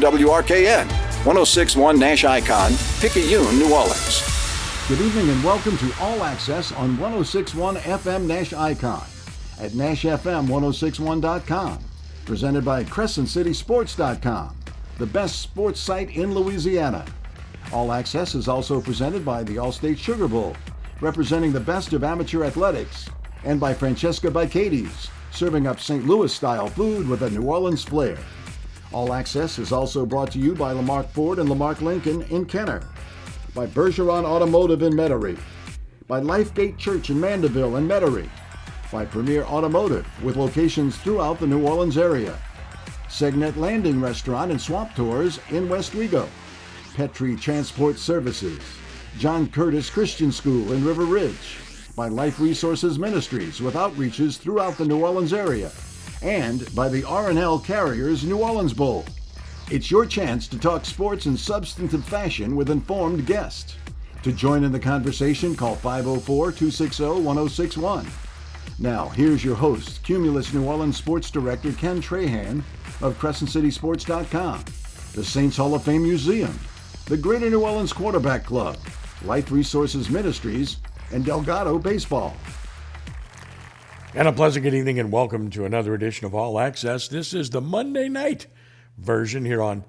WRKN, 1061 Nash Icon, Picayune, New Orleans. Good evening and welcome to All Access on 1061 FM Nash Icon at NashFM1061.com. Presented by CrescentCitySports.com, the best sports site in Louisiana. All Access is also presented by the Allstate Sugar Bowl, representing the best of amateur athletics, and by Francesca by Katie's, serving up St. Louis style food with a New Orleans flair. All Access is also brought to you by Lamarque Ford and Lamarque Lincoln in Kenner, by Bergeron Automotive in Metairie, by Lifegate Church in Mandeville and Metairie, by Premier Automotive with locations throughout the New Orleans area, Segnette Landing Restaurant and Swamp Tours in West Wego, Petrie Transport Services, John Curtis Christian School in River Ridge, by Life Resources Ministries with outreaches throughout the New Orleans area, and by the R&L Carriers New Orleans Bowl. It's your chance to talk sports in substantive fashion with informed guests. To join in the conversation, call 504 260 1061. Now, here's your host, Cumulus New Orleans Sports Director Ken Trahan of CrescentCitySports.com, the Saints Hall of Fame Museum, the Greater New Orleans Quarterback Club, Life Resources Ministries, and Delgado Baseball. And a pleasant good evening and welcome to another edition of All Access. This is the Monday night version here on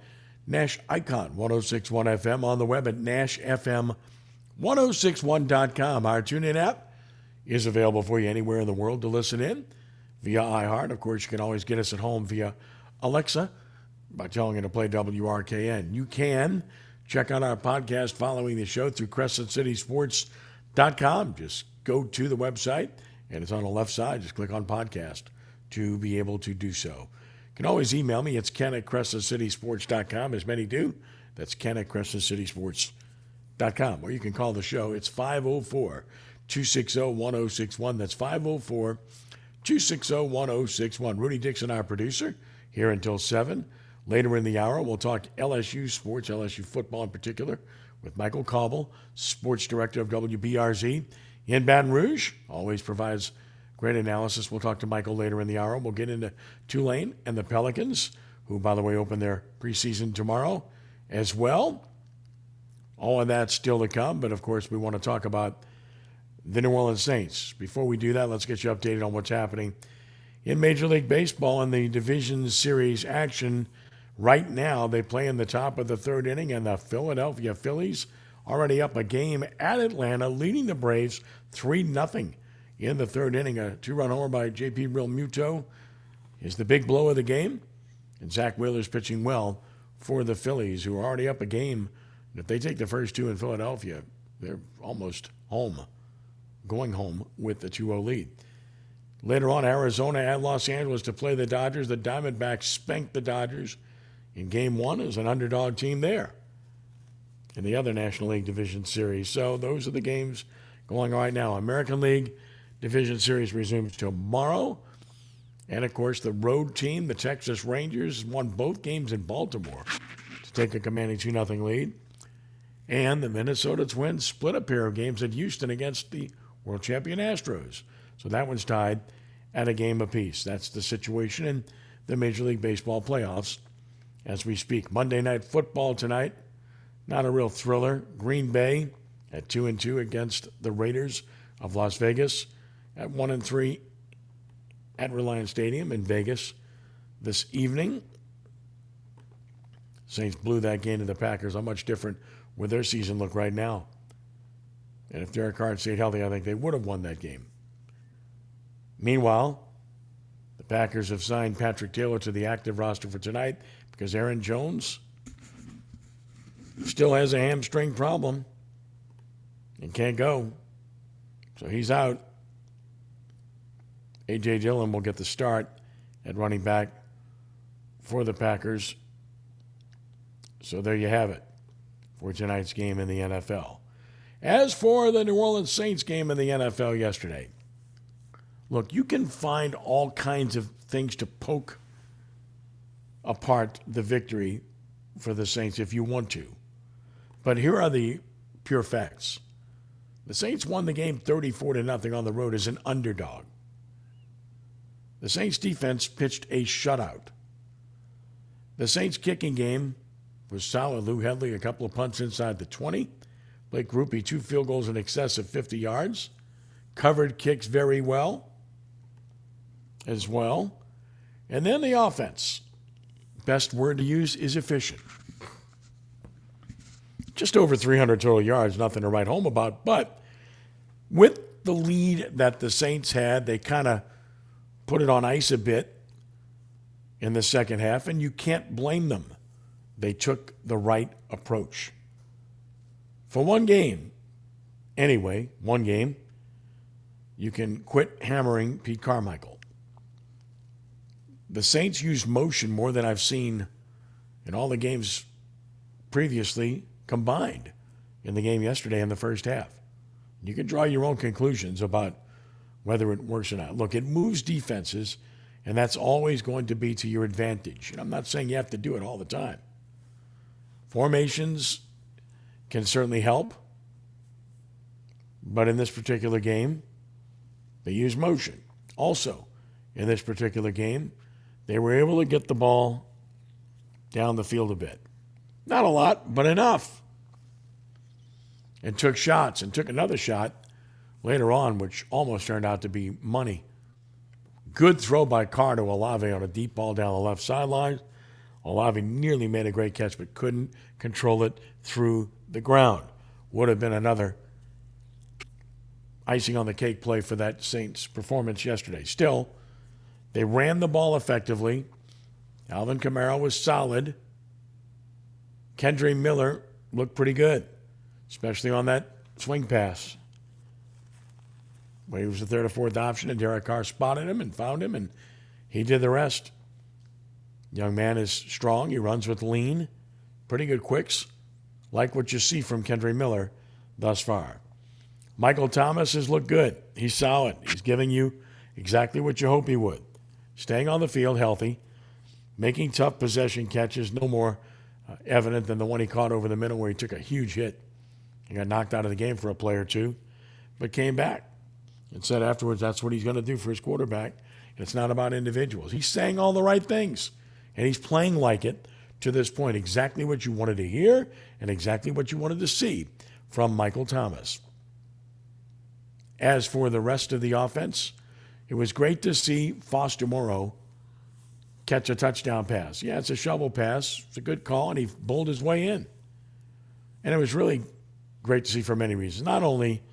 Nash Icon 1061 FM on the web at NashFM1061.com. Our TuneIn app is available for you anywhere in the world to listen in via iHeart. Of course, you can always get us at home via Alexa by telling it to play WRKN. You can check out our podcast following the show through CrescentCitySports.com. Just go to the website and it's on the left side. Just click on podcast to be able to do so. You can always email me. It's ken at crescentcitysports.com, as many do. That's ken at crescentcitysports.com. Or you can call the show. It's 504 260 1061. That's 504 260 1061. Rudy Dixon, our producer, here until 7. Later in the hour, we'll talk LSU sports, LSU football in particular, with Michael Cauble, sports director of WBRZ in Baton Rouge. Always provides great analysis. We'll talk to Michael later in the hour. We'll get into Tulane and the Pelicans, who, by the way, open their preseason tomorrow as well. All of that still to come, but of course, we want to talk about the New Orleans Saints. Before we do that, let's get you updated on what's happening in Major League Baseball in the Division Series action. Right now, they play in the top of the third inning, and the Philadelphia Phillies already up a game at Atlanta, leading the Braves 3 0 in the third inning. A two run homer by JP Realmuto is the big blow of the game. And Zack Wheeler's pitching well for the Phillies, who are already up a game. If they take the first two in Philadelphia, they're almost home, going home with the 2 0 lead. Later on, Arizona at Los Angeles to play the Dodgers. The Diamondbacks spanked the Dodgers in game one as an underdog team there in the other National League Division Series. So those are the games going on right now. American League Division Series resumes tomorrow. And of course, the road team, the Texas Rangers, won both games in Baltimore to take a commanding 2 0 lead. And the Minnesota Twins split a pair of games at Houston against the world champion Astros. So that one's tied at a game apiece. That's the situation in the Major League Baseball playoffs as we speak. Monday Night Football tonight. Not a real thriller. Green Bay at 2 and 2 against the Raiders of Las Vegas at 1 and 3 at Reliance Stadium in Vegas this evening. Saints blew that game to the Packers. How much different would their season look right now? And if Derek Carr stayed healthy, I think they would have won that game. Meanwhile, the Packers have signed Patrick Taylor to the active roster for tonight because Aaron Jones still has a hamstring problem and can't go. So he's out. A.J. Dillon will get the start at running back for the Packers. So there you have it for tonight's game in the NFL. As for the New Orleans Saints game in the NFL yesterday, look, you can find all kinds of things to poke apart the victory for the Saints if you want to. But here are the pure facts. The Saints won the game 34 to nothing on the road as an underdog. The Saints defense pitched a shutout. The Saints kicking game was solid. Lou Hedley, a couple of punts inside the 20. Blake Grupe, two field goals in excess of 50 yards. Covered kicks very well as well. And then the offense. Best word to use is efficient. Just over 300 total yards, nothing to write home about. But with the lead that the Saints had, they kind of put it on ice a bit in the second half, and you can't blame them. They took the right approach. For one game, anyway, one game, you can quit hammering Pete Carmichael. The Saints used motion more than I've seen in all the games previously combined in the game yesterday in the first half. You can draw your own conclusions about whether it works or not. Look, it moves defenses, and that's always going to be to your advantage. And I'm not saying you have to do it all the time. Formations can certainly help, but in this particular game, they use motion. Also, in this particular game, they were able to get the ball down the field a bit. Not a lot, but enough. And took shots and took another shot later on, which almost turned out to be money. Good throw by Carr to Olave on a deep ball down the left sideline. Olave nearly made a great catch, but couldn't control it through the ground. Would have been another icing on the cake play for that Saints performance yesterday. Still, they ran the ball effectively. Alvin Kamara was solid. Kendre Miller looked pretty good, especially on that swing pass. When he was the third or fourth option, and Derek Carr spotted him and found him, and he did the rest. Young man is strong. He runs with lean. Pretty good quicks. Like what you see from Kendre Miller thus far. Michael Thomas has looked good. He's solid. He's giving you exactly what you hope he would. Staying on the field healthy, making tough possession catches, no more uh, evident than the one he caught over the middle where he took a huge hit. He got knocked out of the game for a play or two, but came back and said afterwards that's what he's going to do for his quarterback. It's not about individuals. He's saying all the right things and he's playing like it to this point. Exactly what you wanted to hear and exactly what you wanted to see from Michael Thomas. As for the rest of the offense, it was great to see Foster Moreau catch a touchdown pass. Yeah, it's a shovel pass. It's a good call, and he bowled his way in. And it was really great to see for many reasons. Not only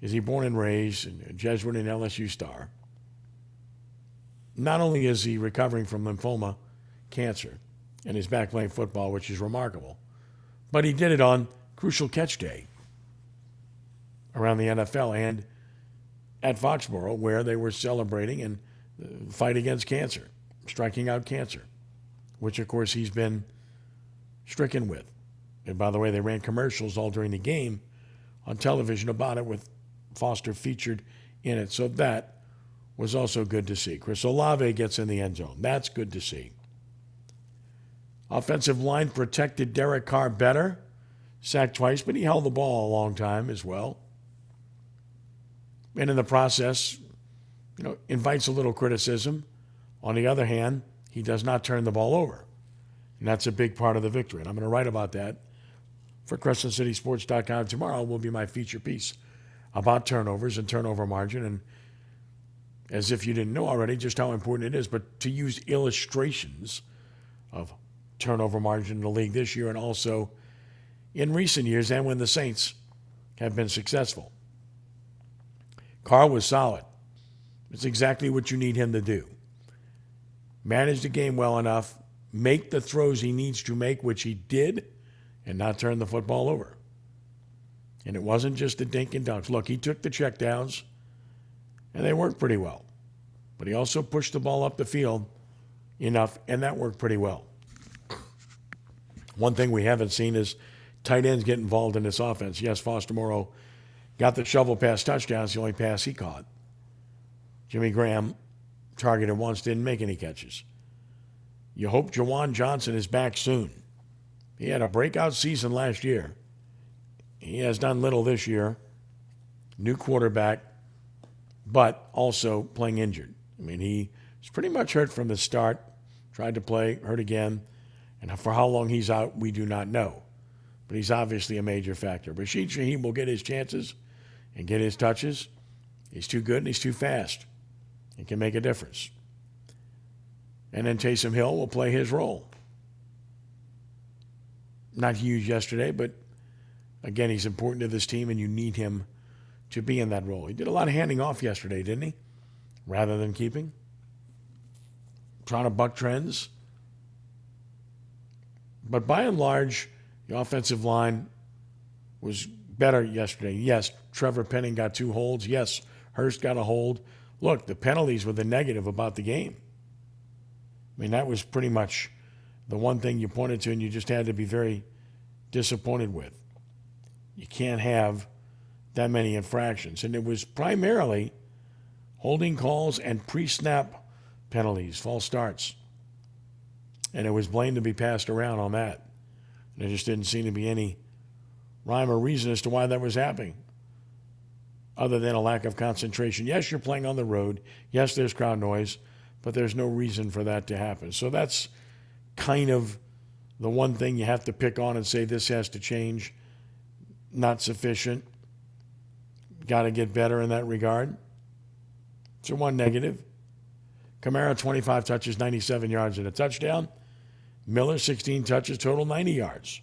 is he born and raised and a Jesuit and LSU star, not only is he recovering from lymphoma cancer and is back playing football, which is remarkable. But he did it on Crucial Catch Day around the NFL and at Foxborough, where they were celebrating and uh, fight against cancer, striking out cancer, which of course he's been stricken with. And by the way, they ran commercials all during the game on television about it with Foster featured in it. So that was also good to see. Chris Olave gets in the end zone. That's good to see. Offensive line protected Derek Carr better. Sacked twice, but he held the ball a long time as well. And in the process, you know, invites a little criticism. On the other hand, he does not turn the ball over. And that's a big part of the victory. And I'm going to write about that for CrescentCitySports.com tomorrow will be my feature piece about turnovers and turnover margin and as if you didn't know already just how important it is, but to use illustrations of turnover margin in the league this year and also in recent years and when the Saints have been successful. Carr was solid. It's exactly what you need him to do. Manage the game well enough, make the throws he needs to make, which he did, and not turn the football over. And it wasn't just the dink and dunks. Look, he took the checkdowns, and they worked pretty well. But he also pushed the ball up the field enough, and that worked pretty well. One thing we haven't seen is tight ends get involved in this offense. Yes, Foster Moreau got the shovel pass touchdown. It's the only pass he caught. Jimmy Graham targeted once, didn't make any catches. You hope Juwan Johnson is back soon. He had a breakout season last year. He has done little this year. New quarterback, but also playing injured. I mean, he was pretty much hurt from the start tried to play, hurt again. And for how long he's out, we do not know. But he's obviously a major factor. Rashid Shaheed will get his chances and get his touches. He's too good and he's too fast. He can make a difference. And then Taysom Hill will play his role. Not huge yesterday, but again, he's important to this team, and you need him to be in that role. He did a lot of handing off yesterday, didn't he? Rather than keeping. Trying to buck trends. But by and large, the offensive line was better yesterday. Yes, Trevor Penning got two holds. Yes, Hurst got a hold. Look, the penalties were the negative about the game. I mean, that was pretty much the one thing you pointed to, and you just had to be very disappointed with. You can't have that many infractions. And it was primarily holding calls and pre snap penalties, false starts. And it was blamed to be passed around on that. And there just didn't seem to be any rhyme or reason as to why that was happening, other than a lack of concentration. Yes, you're playing on the road. Yes, there's crowd noise, but there's no reason for that to happen. So that's kind of the one thing you have to pick on and say this has to change. Not sufficient. Got to get better in that regard. So one negative. Kamara, 25 touches, 97 yards, and a touchdown. Miller, 16 touches, total 90 yards.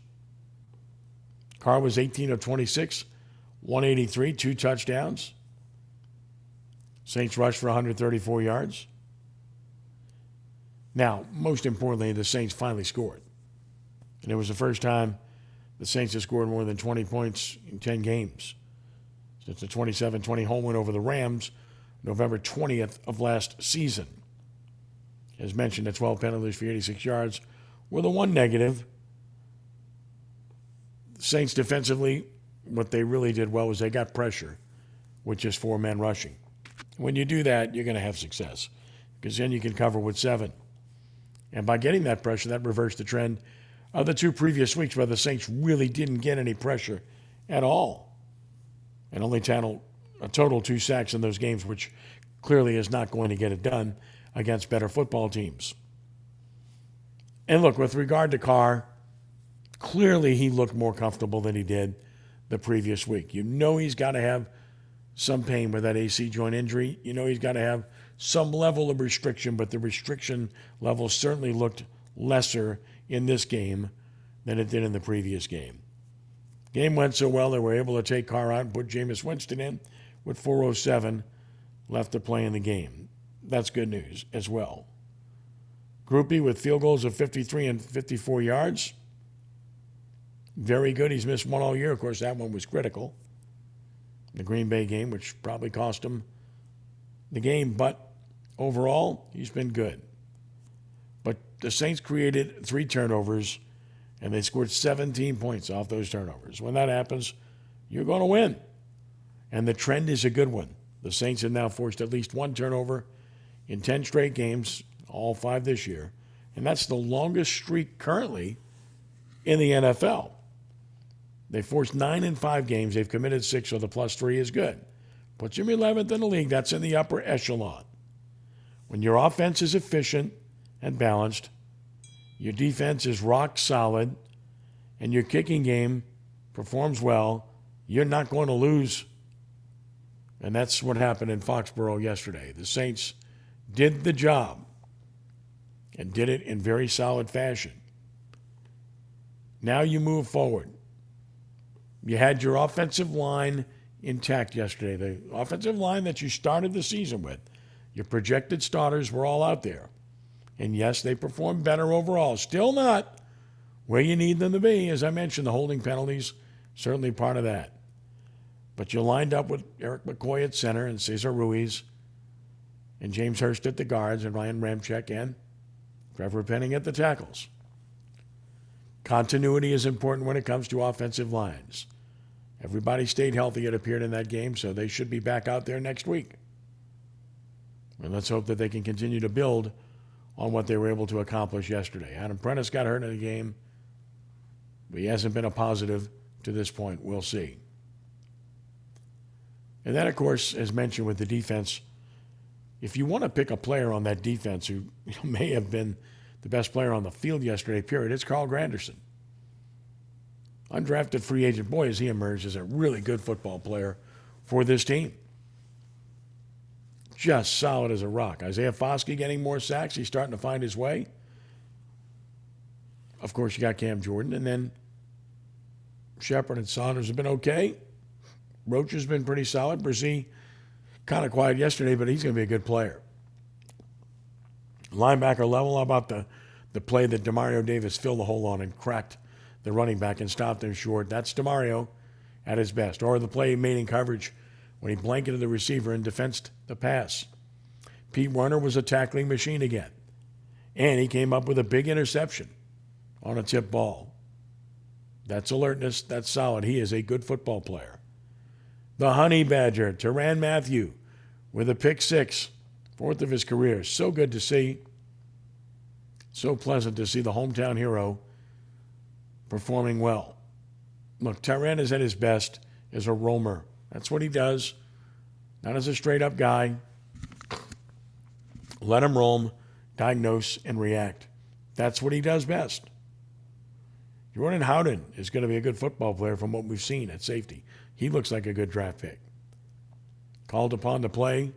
Carr was 18 of 26, 183, two touchdowns. Saints rushed for 134 yards. Now, most importantly, the Saints finally scored. And it was the first time the Saints have scored more than 20 points in 10 games since the 27 20 home win over the Rams November 20th of last season. As mentioned, the 12 penalties for 86 yards were the one negative. Saints defensively, what they really did well was they got pressure with just four men rushing. When you do that, you're going to have success because then you can cover with seven. And by getting that pressure, that reversed the trend of the two previous weeks where the Saints really didn't get any pressure at all and only channel a total two sacks in those games, which clearly is not going to get it done against better football teams. And look, with regard to Carr, clearly he looked more comfortable than he did the previous week. You know he's got to have some pain with that AC joint injury. You know he's got to have some level of restriction, but the restriction level certainly looked lesser in this game than it did in the previous game. Game went so well they were able to take Carr out and put Jameis Winston in with 407 left to play in the game. That's good news as well. Grupe with field goals of 53 and 54 yards. Very good. He's missed one all year. Of course, that one was critical. The Green Bay game, which probably cost him the game, but overall, he's been good. But the Saints created three turnovers and they scored 17 points off those turnovers. When that happens, you're going to win. And the trend is a good one. The Saints have now forced at least one turnover in 10 straight games, all five this year. And that's the longest streak currently in the NFL. They forced nine in five games. They've committed six, so the plus three is good. Puts them 11th in the league. That's in the upper echelon. When your offense is efficient and balanced, your defense is rock solid, and your kicking game performs well, you're not going to lose. And that's what happened in Foxborough yesterday. The Saints did the job and did it in very solid fashion. Now you move forward. You had your offensive line intact yesterday. The offensive line that you started the season with, your projected starters were all out there. And yes, they performed better overall. Still not where you need them to be. As I mentioned, the holding penalties, certainly part of that. But you lined up with Erik McCoy at center and Cesar Ruiz and James Hurst at the guards and Ryan Ramczyk and Trevor Penning at the tackles. Continuity is important when it comes to offensive lines. Everybody stayed healthy, it appeared in that game, so they should be back out there next week. And let's hope that they can continue to build on what they were able to accomplish yesterday. Adam Prentice got hurt in the game, but he hasn't been a positive to this point. We'll see. And then, of course, as mentioned with the defense, if you want to pick a player on that defense who may have been the best player on the field yesterday, period, it's Carl Granderson. Undrafted free agent. Boy, as he emerged as a really good football player for this team. Just solid as a rock. Isaiah Foskey getting more sacks. He's starting to find his way. Of course, you got Cam Jordan, and then Shepherd and Saunders have been okay. Roach has been pretty solid. Bresee kind of quiet yesterday, but he's going to be a good player. Linebacker level, how about the, the play that Demario Davis filled the hole on and cracked the running back and stopped him short? That's Demario at his best. Or the play made in coverage when he blanketed the receiver and defensed the pass. Pete Werner was a tackling machine again. And he came up with a big interception on a tip ball. That's alertness. That's solid. He is a good football player. The Honey Badger, Tyrann Mathieu, with a pick six, fourth of his career. So good to see. So pleasant to see the hometown hero performing well. Look, Tyrann is at his best as a roamer. That's what he does, not as a straight up guy. Let him roam, diagnose, and react. That's what he does best. Jordan Howden is going to be a good football player from what we've seen at safety. He looks like a good draft pick. Called upon to play,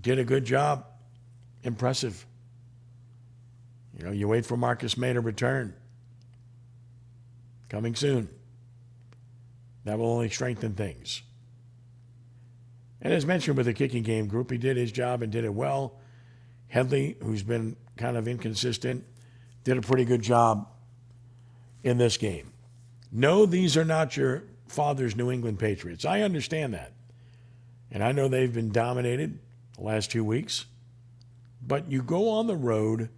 did a good job. Impressive. You know, you wait for Marcus Maye to return. Coming soon. That will only strengthen things. And as mentioned with the kicking game Grupe, he did his job and did it well. Hedley, who's been kind of inconsistent, did a pretty good job in this game. No, these are not your father's New England Patriots. I understand that. And I know they've been dominated the last two weeks. But you go on the road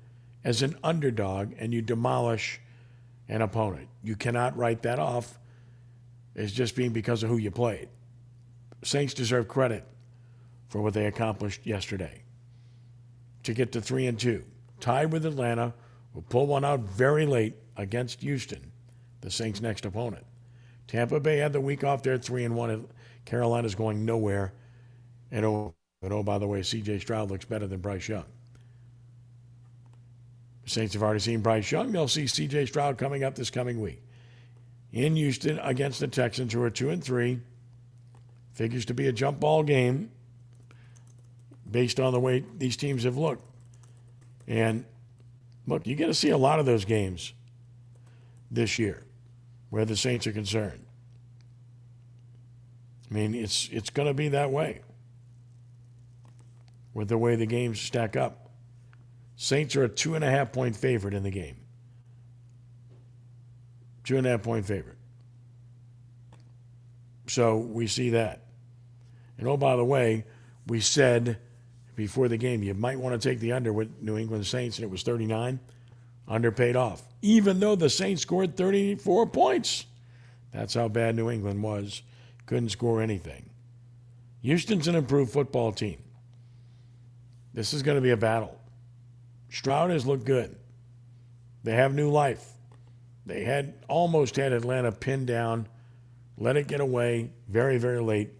as an underdog and you demolish an opponent. You cannot write that off as just being because of who you played. Saints deserve credit for what they accomplished yesterday. To get to 3 and 2, tied with Atlanta, will pull one out very late against Houston, the Saints' next opponent. Tampa Bay had the week off there, 3 and 1. Carolina's going nowhere. And oh, and oh, by the way, CJ Stroud looks better than Bryce Young. Saints have already seen Bryce Young. They'll see CJ Stroud coming up this coming week. In Houston against the Texans, who are 2 and 3. Figures to be a jump ball game based on the way these teams have looked. And look, you get to see a lot of those games this year where the Saints are concerned. I mean, it's it's going to be that way with the way the games stack up. Saints are a two and a half point favorite in the game. Two and a half point favorite. So we see that. And oh, by the way, we said before the game you might want to take the under with New England Saints, and it was 39. Under paid off, even though the Saints scored 34 points. That's how bad New England was. Couldn't score anything. Houston's an improved football team. This is going to be a battle. Stroud has looked good. They have new life. They had almost had Atlanta pinned down, let it get away very, very late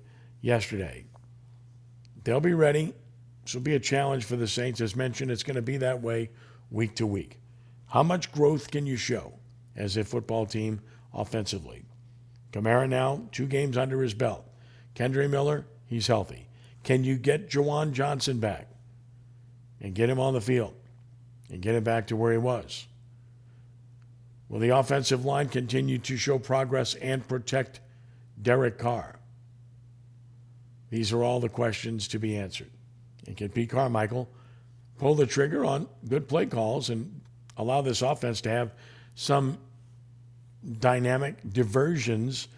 yesterday. They'll be ready. This will be a challenge for the Saints. As mentioned, it's going to be that way week to week. How much growth can you show as a football team offensively? Kamara now, two games under his belt. Kendre Miller, he's healthy. Can you get Juwan Johnson back and get him on the field and get him back to where he was? Will the offensive line continue to show progress and protect Derek Carr? These are all the questions to be answered. And can Pete Carmichael pull the trigger on good play calls and allow this offense to have some dynamic diversions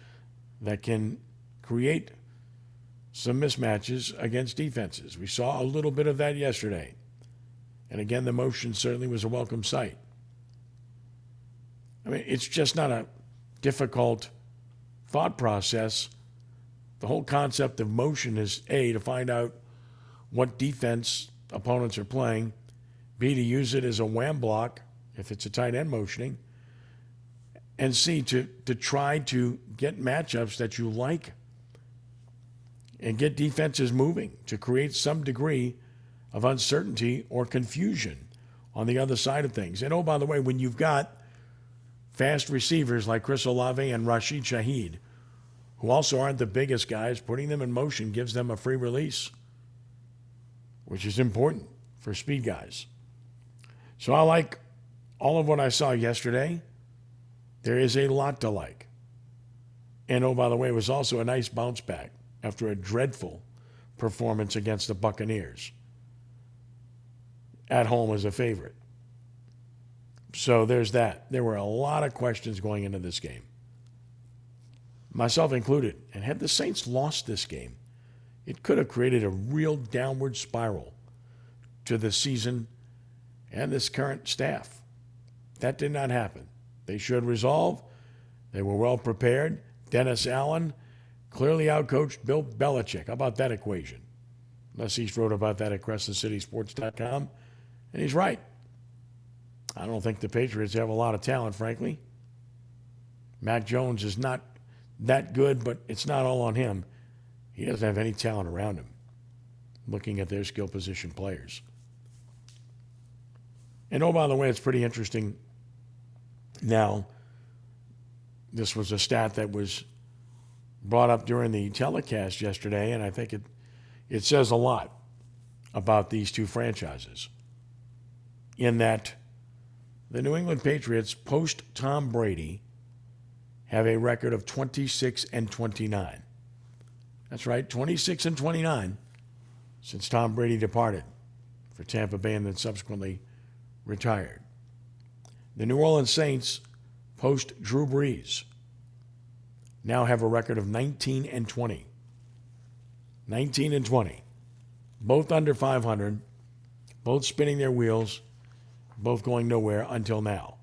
that can create some mismatches against defenses? We saw a little bit of that yesterday. And again, the motion certainly was a welcome sight. I mean, it's just not a difficult thought process the whole concept of motion is A, to find out what defense opponents are playing, B, to use it as a wham block if it's a tight end motioning, and C, to, to try to get matchups that you like and get defenses moving to create some degree of uncertainty or confusion on the other side of things. And oh, by the way, when you've got fast receivers like Chris Olave and Rashid Shaheed, who also aren't the biggest guys, putting them in motion gives them a free release, which is important for speed guys. So I like all of what I saw yesterday. There is a lot to like. And oh, by the way, it was also a nice bounce back after a dreadful performance against the Buccaneers. At home as a favorite. So there's that. There were a lot of questions going into this game, myself included. And had the Saints lost this game, it could have created a real downward spiral to the season and this current staff. That did not happen. They showed resolve. They were well prepared. Dennis Allen clearly outcoached Bill Belichick. How about that equation? Lessie wrote about that at CrescentCitySports.com, and he's right. I don't think the Patriots have a lot of talent, frankly. Mac Jones is not that good, but it's not all on him. He doesn't have any talent around him, looking at their skill position players. And oh, by the way, it's pretty interesting now. This was a stat that was brought up during the telecast yesterday, and I think it, it says a lot about these two franchises. In that the New England Patriots, post Tom Brady, have a record of 26 and 29. That's right, 26 and 29 since Tom Brady departed for Tampa Bay and then subsequently retired. The New Orleans Saints, post Drew Brees, now have a record of 19 and 20. 19 and 20. Both under 500, both spinning their wheels both going nowhere until now.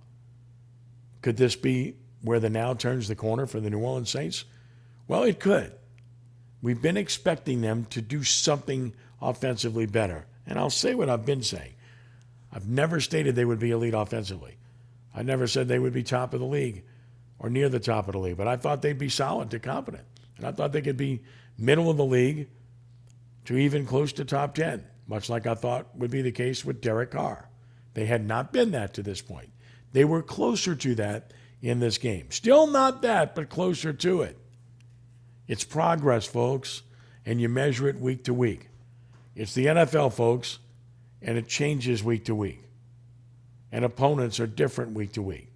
Could this be where the now turns the corner for the New Orleans Saints? Well, it could. We've been expecting them to do something offensively better. And I'll say what I've been saying. I've never stated they would be elite offensively. I never said they would be top of the league or near the top of the league, but I thought they'd be solid to competent. And I thought they could be middle of the league to even close to top 10, much like I thought would be the case with Derek Carr. They had not been that to this point. They were closer to that in this game. Still not that, but closer to it. It's progress, folks, and you measure it week to week. It's the NFL, folks, and it changes week to week. And opponents are different week to week.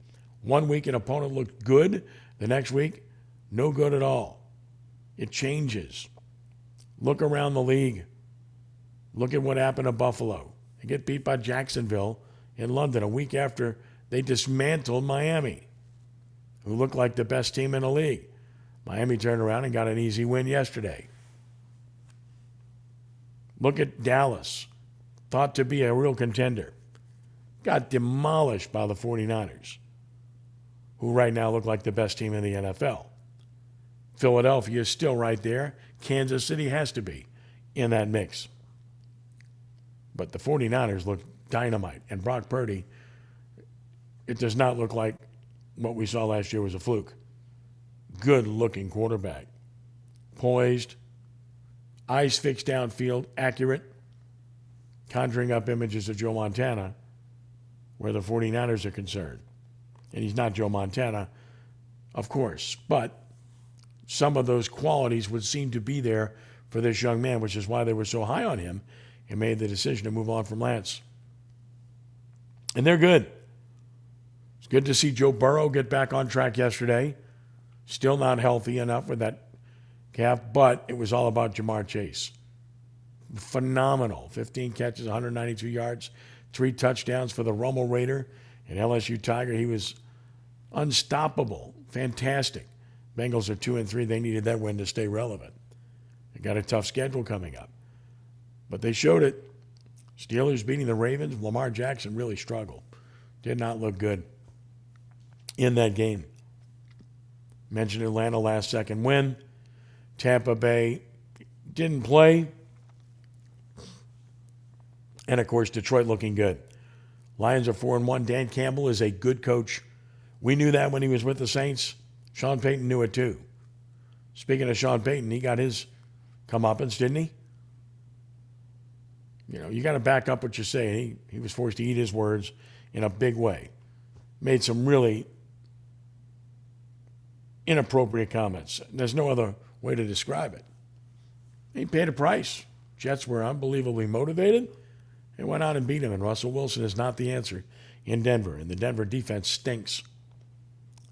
One week, an opponent looked good, the next week, no good at all. It changes. Look around the league. Look at what happened to Buffalo. They get beat by Jacksonville in London a week after they dismantled Miami, who looked like the best team in the league. Miami turned around and got an easy win yesterday. Look at Dallas, thought to be a real contender. Got demolished by the 49ers, who right now look like the best team in the NFL. Philadelphia is still right there. Kansas City has to be in that mix. But the 49ers look dynamite. And Brock Purdy, it does not look like what we saw last year was a fluke. Good looking quarterback. Poised, eyes fixed downfield, accurate, conjuring up images of Joe Montana where the 49ers are concerned. And he's not Joe Montana, of course, but some of those qualities would seem to be there for this young man, which is why they were so high on him and made the decision to move on from Lance. And they're good. It's good to see Joe Burrow get back on track yesterday. Still not healthy enough with that calf, but it was all about Ja'Marr Chase. Phenomenal. 15 catches, 192 yards, three touchdowns for the Rummel Raider and LSU Tiger. He was unstoppable. Fantastic. Bengals are two and three. They needed that win to stay relevant. They got a tough schedule coming up. But they showed it. Steelers beating the Ravens. Lamar Jackson really struggled. Did not look good in that game. Mentioned Atlanta last second win. Tampa Bay didn't play. And of course, Detroit looking good. Lions are 4 and 1. Dan Campbell is a good coach. We knew that when he was with the Saints. Sean Payton knew it too. Speaking of Sean Payton, he got his comeuppance, didn't he? You know, you got to back up what you're saying. He, he was forced to eat his words in a big way. Made some really inappropriate comments. There's no other way to describe it. He paid a price. Jets were unbelievably motivated and went out and beat him. And Russell Wilson is not the answer in Denver. And the Denver defense stinks.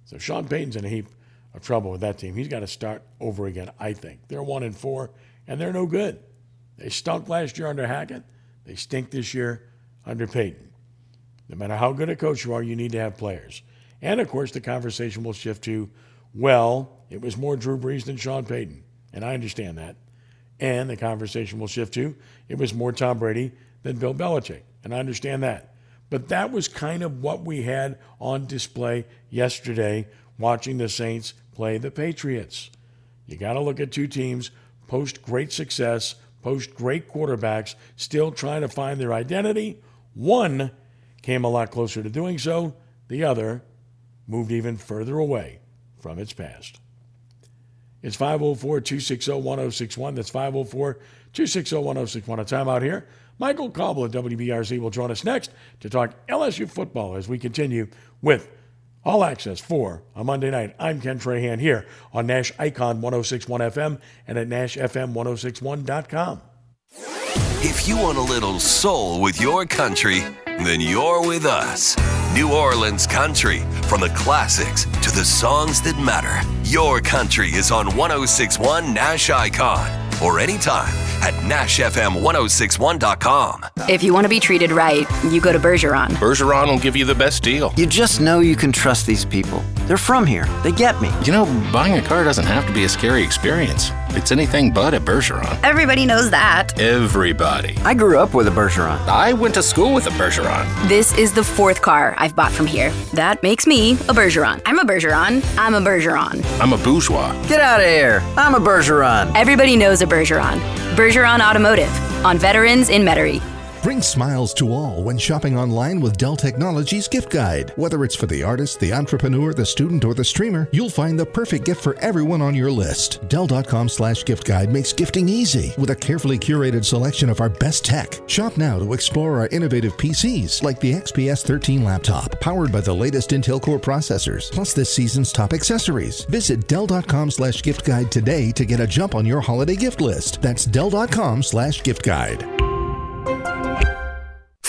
So Sean Payton's in a heap of trouble with that team. He's got to start over again, I think. They're one and four, and they're no good. They stunk last year under Hackett. They stink this year under Payton. No matter how good a coach you are, you need to have players. And of course, the conversation will shift to, well, it was more Drew Brees than Sean Payton. And I understand that. And the conversation will shift to, it was more Tom Brady than Bill Belichick. And I understand that. But that was kind of what we had on display yesterday watching the Saints play the Patriots. You got to look at two teams post great success, post great quarterbacks, still trying to find their identity. One came a lot closer to doing so, the other moved even further away from its past. It's 504 260 1061. That's 504 260 1061. A timeout here. Michael Cauble at WBRZ will join us next to talk LSU football as we continue with All Access for a Monday night. I'm Ken Trahan here on Nash Icon 1061 FM and at NashFM1061.com. If you want a little soul with your country, then you're with us. New Orleans Country, from the classics to the songs that matter. Your country is on 1061 Nash Icon or anytime at NashFM1061.com. If you want to be treated right, you go to Bergeron. Bergeron will give you the best deal. You just know you can trust these people. They're from here, they get me. You know, buying a car doesn't have to be a scary experience. It's anything but at Bergeron. Everybody knows that. Everybody. I grew up with a Bergeron. I went to school with a Bergeron. This is the fourth car I've bought from here. That makes me a Bergeron. I'm a Bergeron. I'm a Bergeron. I'm a bourgeois. Get out of here. I'm a Bergeron. Everybody knows a Bergeron. Bergeron Automotive on Veterans in Metairie. Bring smiles to all when shopping online with Dell Technologies Gift Guide. Whether it's for the artist, the entrepreneur, the student, or the streamer, you'll find the perfect gift for everyone on your list. Dell.com slash gift guide makes gifting easy with a carefully curated selection of our best tech. Shop now to explore our innovative PCs like the XPS 13 laptop, powered by the latest Intel Core processors, plus this season's top accessories. Visit Dell.com slash gift guide today to get a jump on your holiday gift list. That's Dell.com slash gift guide.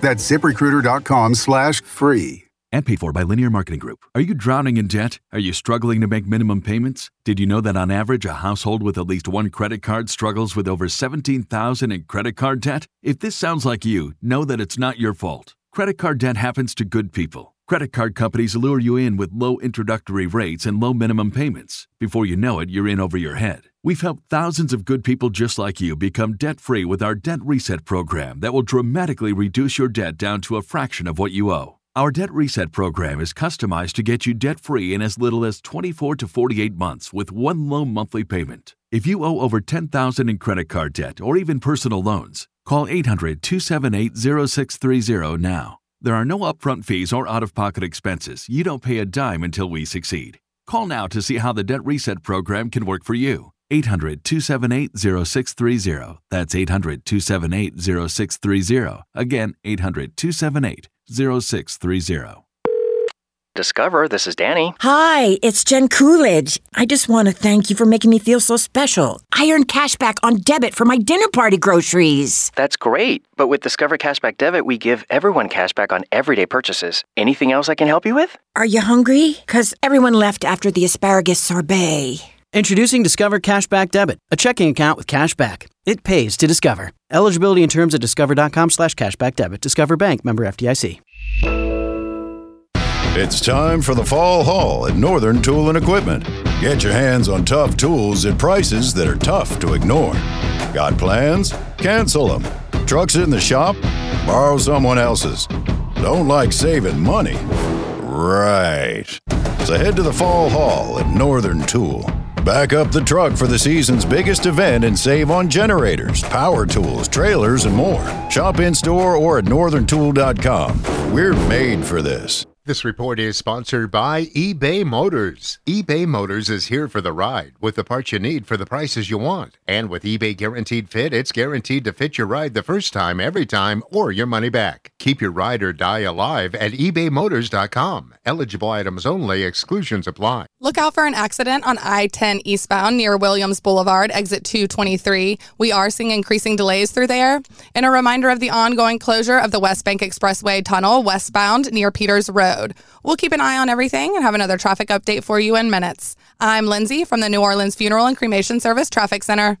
That's ziprecruiter.com slash free. And paid for by Linear Marketing Group. Are you drowning in debt? Are you struggling to make minimum payments? Did you know that on average, a household with at least one credit card struggles with over 17,000 in credit card debt? If this sounds like you, know that it's not your fault. Credit card debt happens to good people. Credit card companies lure you in with low introductory rates and low minimum payments. Before you know it, you're in over your head. We've helped thousands of good people just like you become debt free with our Debt Reset program that will dramatically reduce your debt down to a fraction of what you owe. Our Debt Reset program is customized to get you debt free in as little as 24 to 48 months with one low monthly payment. If you owe over 10000 in credit card debt or even personal loans, call 800 278 0630 now. There are no upfront fees or out of pocket expenses. You don't pay a dime until we succeed. Call now to see how the Debt Reset program can work for you. 800 278 0630. That's 800 278 0630. Again, 800 278 0630. Discover, this is Danny. Hi, it's Jen Coolidge. I just want to thank you for making me feel so special. I earned cash back on debit for my dinner party groceries. That's great. But with Discover Cashback Debit, we give everyone cash back on everyday purchases. Anything else I can help you with? Are you hungry? Because everyone left after the asparagus sorbet. Introducing Discover Cashback Debit, a checking account with cash back. It pays to discover. Eligibility and terms at discover.com slash cashback debit. Discover Bank member FDIC. It's time for the fall haul at Northern Tool and Equipment. Get your hands on tough tools at prices that are tough to ignore. Got plans? Cancel them. Trucks in the shop? Borrow someone else's. Don't like saving money? Right. So head to the Fall haul at Northern Tool. Back up the truck for the season's biggest event and save on generators, power tools, trailers, and more. Shop in store or at northerntool.com. We're made for this. This report is sponsored by eBay Motors. eBay Motors is here for the ride with the parts you need for the prices you want. And with eBay Guaranteed Fit, it's guaranteed to fit your ride the first time, every time, or your money back. Keep your ride or die alive at ebaymotors.com. Eligible items only, exclusions apply. Look out for an accident on I 10 eastbound near Williams Boulevard, exit 223. We are seeing increasing delays through there. And a reminder of the ongoing closure of the West Bank Expressway tunnel westbound near Peters Road. We'll keep an eye on everything and have another traffic update for you in minutes. I'm Lindsay from the New Orleans Funeral and Cremation Service Traffic Center.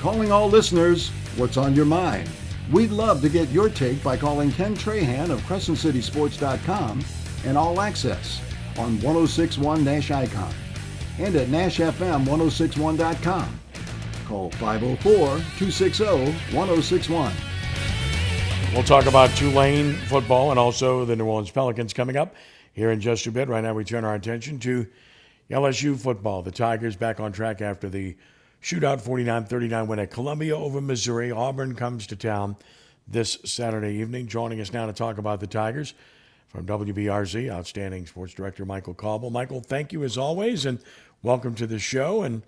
Calling all listeners, what's on your mind? We'd love to get your take by calling Ken Trahan of CrescentCitySports.com and All Access on 1061 Nash Icon and at NashFM1061.com. Call 504 260 1061. We'll talk about Tulane football and also the New Orleans Pelicans coming up here in just a bit. Right now, we turn our attention to LSU football. The Tigers back on track after the shootout 49 39 win at Columbia over Missouri. Auburn comes to town this Saturday evening. Joining us now to talk about the Tigers from WBRZ, outstanding sports director Michael Cauble. Michael, thank you as always, and welcome to the show. And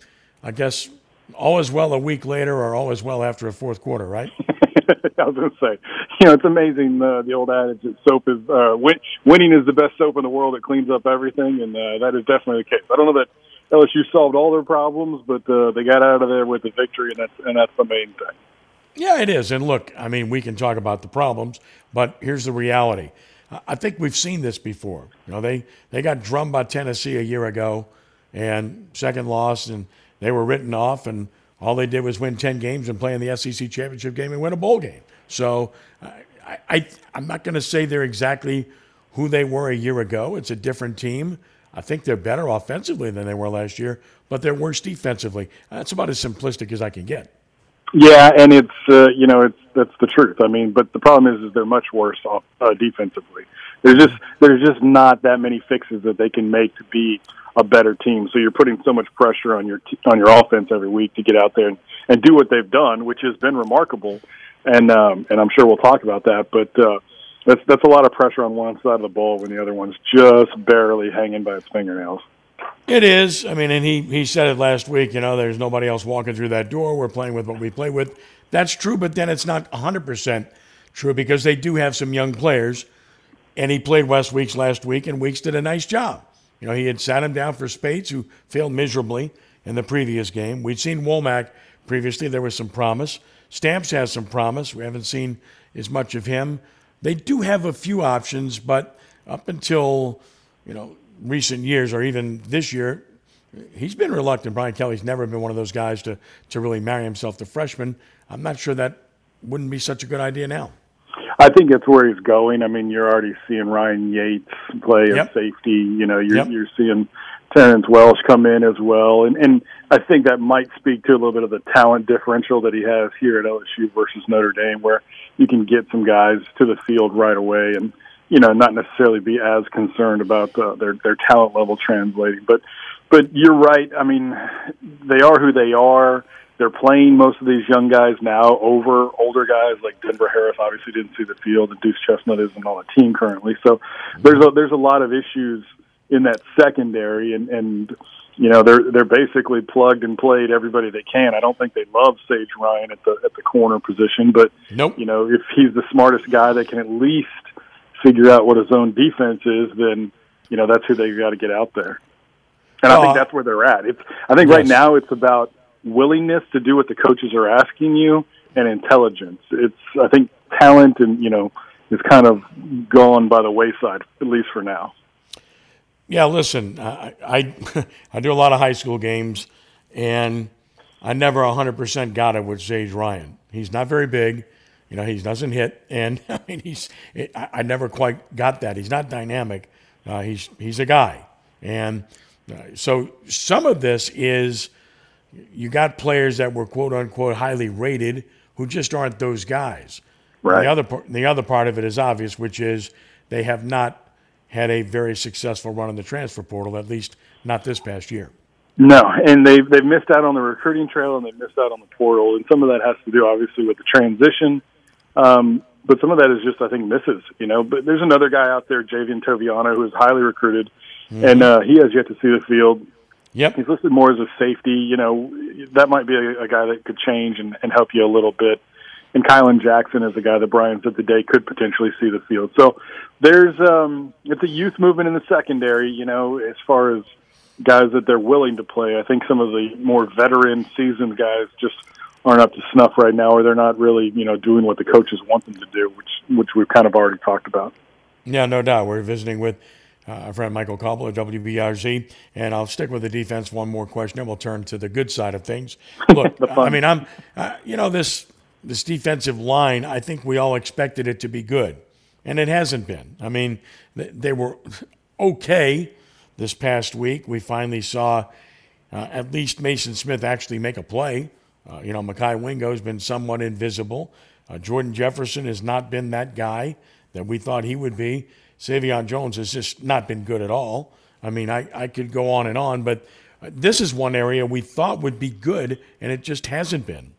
I guess all is well a week later, or all is well after a fourth quarter, right? I was going to say, you know, it's amazing uh, the old adage that soap is uh, win- winning is the best soap in the world. It cleans up everything, and uh, that is definitely the case. I don't know that LSU solved all their problems, but uh, they got out of there with a victory, and that's and that's the main thing. Yeah, it is. And look, I mean, we can talk about the problems, but here's the reality. I think we've seen this before. You know, they they got drummed by Tennessee a year ago, and second loss, and they were written off, and all they did was win 10 games and play in the SEC championship game and win a bowl game. So I, I, I'm not going to say they're exactly who they were a year ago. It's a different team. I think they're better offensively than they were last year, but they're worse defensively. That's about as simplistic as I can get. Yeah, and it's uh, you know it's that's the truth. I mean, but the problem is, is they're much worse off uh, defensively. There's just there's just not that many fixes that they can make to be a better team. So you're putting so much pressure on your t- on your offense every week to get out there and, and do what they've done, which has been remarkable. And um, and I'm sure we'll talk about that, but uh, that's that's a lot of pressure on one side of the ball when the other one's just barely hanging by its fingernails. It is. I mean, and he, he said it last week, you know, there's nobody else walking through that door. We're playing with what we play with. That's true, but then it's not 100% true because they do have some young players. And he played Whit Weeks last week, and Weeks did a nice job. You know, he had sat him down for Speights, who failed miserably in the previous game. We'd seen Womack previously. There was some promise. Stamps has some promise. We haven't seen as much of him. They do have a few options, but up until, you know, recent years or even this year, he's been reluctant. Brian Kelly's never been one of those guys to, to really marry himself to freshmen. I'm not sure that wouldn't be such a good idea now. I think that's where he's going. I mean, you're already seeing Ryan Yaites play Yep. at safety. You know, you're Yep. you're seeing Terrence Welch come in as well, and and I think that might speak to a little bit of the talent differential that he has here at LSU versus Notre Dame, where you can get some guys to the field right away, and you know, not necessarily be as concerned about uh, their their talent level translating. But but you're right. I mean, they are who they are. They're playing most of these young guys now over older guys like Denver Harris. Obviously, didn't see the field, and Duce Chestnut isn't on the team currently. So there's a, there's a lot of issues in that secondary, and and you know they're they're basically plugged and played everybody they can. I don't think they love Sage Ryan at the at the corner position, but nope. you know if he's the smartest guy that can at least figure out what his own defense is, then you know that's who they got to get out there. And I think that's where they're at. It's I think right now it's about willingness to do what the coaches are asking you and intelligence. It's I think talent and you know is kind of gone by the wayside at least for now. Yeah, listen, I, I I do a lot of high school games, and I never 100% got it with Sage Ryan. He's not very big, you know. He doesn't hit, and I mean, he's I, I never quite got that. He's not dynamic. Uh, he's he's a guy, and uh, so some of this is you got players that were quote unquote highly rated who just aren't those guys. Right. The other part, the other part of it is obvious, which is they have not had a very successful run in the transfer portal, at least not this past year. No, and they've they've missed out on the recruiting trail and they've missed out on the portal, and some of that has to do obviously with the transition. Um, but some of that is just I think misses, you know. But there's another guy out there, Javien Toviano, who is highly recruited, Mm-hmm. and uh, he has yet to see the field. Yep. He's listed more as a safety. You know, that might be a, a guy that could change and, and help you a little bit. And Kylan Jackson is a guy that Brian said today could potentially see the field. So there's um, it's a youth movement in the secondary. You know, as far as guys that they're willing to play. I think some of the more veteran, seasoned guys just aren't up to snuff right now, or they're not really you know doing what the coaches want them to do, which which we've kind of already talked about. Yeah, no doubt. We're visiting with uh, our friend Michael of WBRZ, and I'll stick with the defense. One more question, and we'll turn to the good side of things. Look, I mean, I'm, uh, you know, this this defensive line. I think we all expected it to be good, and it hasn't been. I mean, they, they were okay this past week. We finally saw uh, at least Mason Smith actually make a play. Uh, you know, Mekhi Wingo has been somewhat invisible. Uh, Jordan Jefferson has not been that guy that we thought he would be. Sai'vion Jones has just not been good at all. I mean, I, I could go on and on, but uh, this is one area we thought would be good, and it just hasn't been.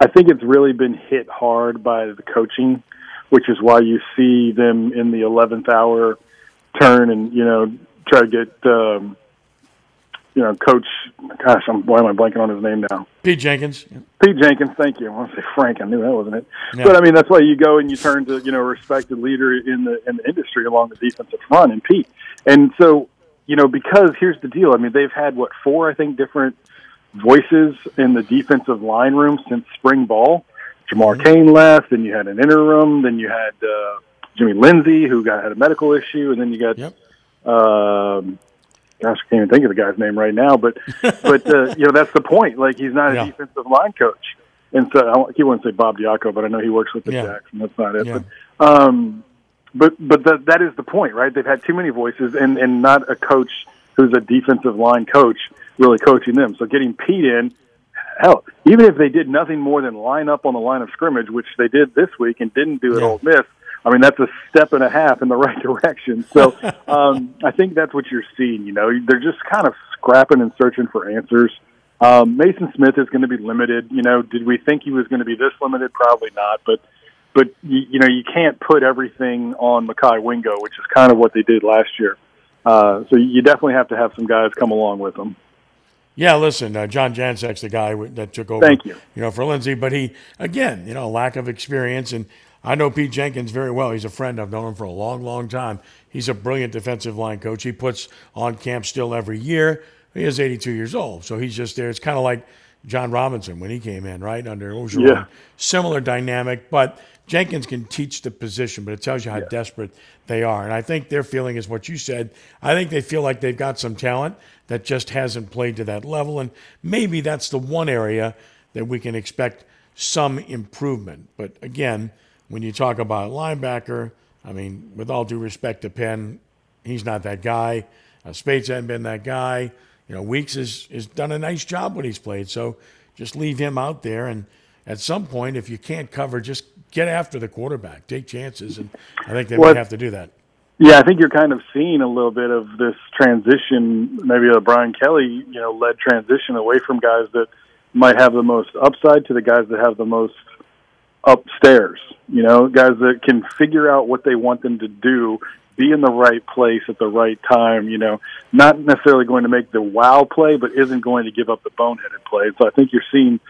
I think it's really been hit hard by the coaching, which is why you see them in the eleventh hour turn and you know try to get um, you know coach. Gosh, I'm why am I blanking on his name now? Pete Jenkins. Pete Jenkins, thank you. I want to say Frank. I knew that wasn't it. Yeah. But I mean, that's why you go and you turn to you know a respected leader in the in the industry along the defensive front, and Pete. And so you know because here's the deal. I mean, they've had what four I think different voices in the defensive line room since spring ball. Jamar Cain left, and you had an interim. Then you had uh, Jimmy Lindsey, who got had a medical issue, and then you got. Yep. Um, gosh, I can't even think of the guy's name right now, but but uh, you know that's the point. Like he's not a Yeah. defensive line coach, and so I he wouldn't say Bob Diaco, but I know he works with the Yeah. Jacks, and that's not it. Yeah. But um, but but that that is the point, right? They've had too many voices, and and not a coach who's a defensive line coach really coaching them. So getting Pete in, hell, even if they did nothing more than line up on the line of scrimmage, which they did this week and didn't do at Ole Miss. I mean, that's a step and a half in the right direction. So um, I think that's what you're seeing. You know, they're just kind of scrapping and searching for answers. Um, Mason Smith is going to be limited. You know, did we think he was going to be this limited? Probably not. But but you, you know, you can't put everything on Mekhi Wingo, which is kind of what they did last year. Uh, so you definitely have to have some guys come along with them. Yeah, listen, uh, John Jancek's the guy w- that took over. Thank you. You know, for Lindsey, but he again, you know, lack of experience, and I know Pete Jenkins very well. He's a friend. I've known him for a long, long time. He's a brilliant defensive line coach. He puts on camp still every year. He is 82 years old, so he's just there. It's kind of like John Robinson when he came in, right under Orgeron. Yeah. Similar dynamic, but Jenkins can teach the position, but it tells you how desperate they are. And I think their feeling is what you said. I think they feel like they've got some talent that just hasn't played to that level. And maybe that's the one area that we can expect some improvement. But again, when you talk about linebacker, I mean, with all due respect to Penn, he's not that guy. Uh, Speights hasn't been that guy. You know, Weeks has, has done a nice job when he's played. So just leave him out there. And at some point, if you can't cover, just get after the quarterback, take chances. And I think they What- might have to do that. Yeah, I think you're kind of seeing a little bit of this transition, maybe a Brian Kelly, you know, led transition away from guys that might have the most upside to the guys that have the most upstairs. You know, guys that can figure out what they want them to do, be in the right place at the right time. You know, not necessarily going to make the wow play, but isn't going to give up the boneheaded play. So I think you're seeing,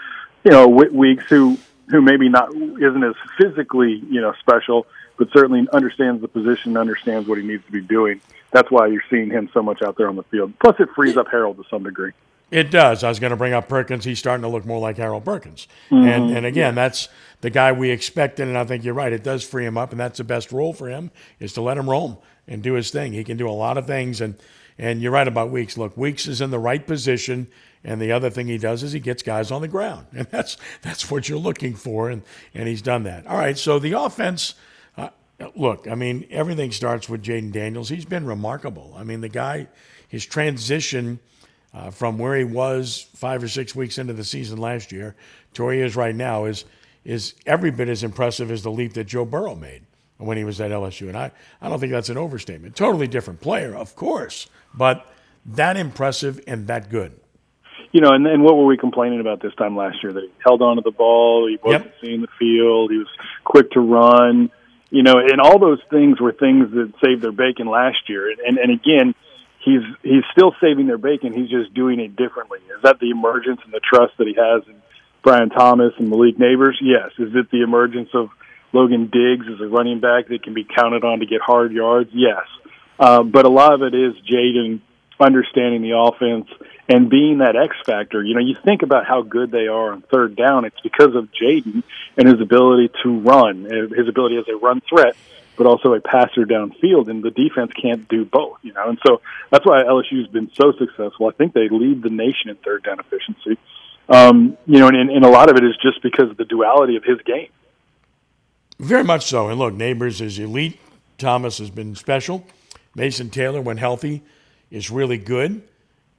you know, Whit Weeks who who maybe not isn't as physically you know special, but certainly understands the position, understands what he needs to be doing. That's why you're seeing him so much out there on the field. Plus, it frees up Harold to some degree. It does. I was going to bring up Perkins. He's starting to look more like Harold Perkins. Mhm. And and again, that's the guy we expected. And I think you're right. It does free him up, and that's the best role for him is to let him roam and do his thing. He can do a lot of things. And and you're right about Weeks. Look, Weeks is in the right position. And the other thing he does is he gets guys on the ground, and that's that's what you're looking for, and and he's done that. All right, so the offense. Uh, look, I mean, everything starts with Jayden Daniels. He's been remarkable. I mean, the guy, his transition uh, from where he was five or six weeks into the season last year to where he is right now is is every bit as impressive as the leap that Joe Burrow made when he was at LSU. And I, I don't think that's an overstatement. Totally different player, of course, but that impressive and that good. You know, and, and what were we complaining about this time last year? That he held on to the ball, he wasn't Yep. seeing the field, he was quick to run. You know, and all those things were things that saved their bacon last year. And and, again, he's he's still saving their bacon. He's just doing it differently. Is that the emergence and the trust that he has in Brian Thomas and Malik Nabers? Yes. Is it the emergence of Logan Diggs as a running back that can be counted on to get hard yards? Yes. Uh, but a lot of it is Jayden understanding the offense and being that X factor. You know, you think about how good they are on third down. It's because of Jayden and his ability to run, and his ability as a run threat, but also a passer downfield. And the defense can't do both. You know, and so that's why LSU's been so successful. I think they lead the nation in third down efficiency. Um, you know, and, and a lot of it is just because of the duality of his game. Very much so. And look, Nabers is elite. Thomas has been special. Mason Taylor, when healthy, is really good.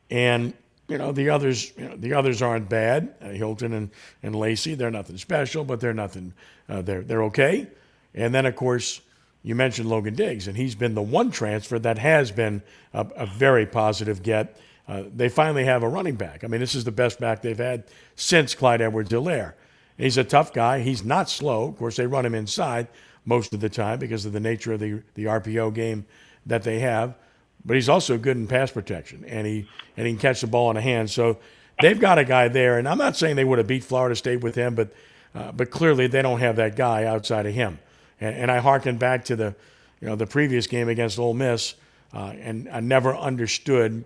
And you know the others, you know, the others aren't bad. Uh, Hilton and, and Lacy, they're nothing special, but they're nothing. Uh, they're they're okay. And then of course you mentioned Logan Diggs, and he's been the one transfer that has been a, a very positive get. Uh, they finally have a running back. I mean, this is the best back they've had since Clyde Edwards-Helaire. He's a tough guy. He's not slow. Of course, they run him inside most of the time because of the nature of the the RPO game that they have. But he's also good in pass protection, and he and he can catch the ball in the hand. So they've got a guy there, and I'm not saying they would have beat Florida State with him, but uh, but clearly they don't have that guy outside of him. And, and I harken back to the you know the previous game against Ole Miss, uh, and I never understood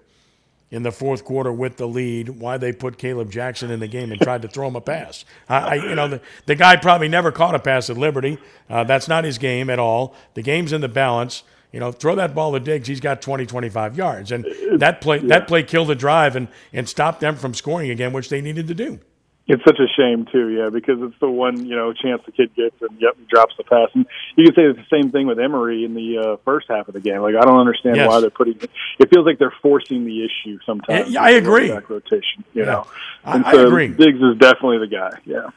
in the fourth quarter with the lead why they put Kaleb Jackson in the game and tried to throw him a pass. I, I you know the, the guy probably never caught a pass at Liberty. Uh, that's not his game at all. The game's in the balance. You know, throw that ball to Diggs. He's got 20, 25 yards, and that play that play killed the drive and and stopped them from scoring again, which they needed to do. It's such a shame too, yeah, because it's the one you know chance the kid gets, and yep, he drops the pass. And you can say it's the same thing with Emery in the uh, first half of the game. Like I don't understand Yes. why they're putting. It feels like they're forcing the issue sometimes. Yeah, I agree. back rotation, you Yeah. know. I- And I so agree. Diggs is definitely the guy. Yeah.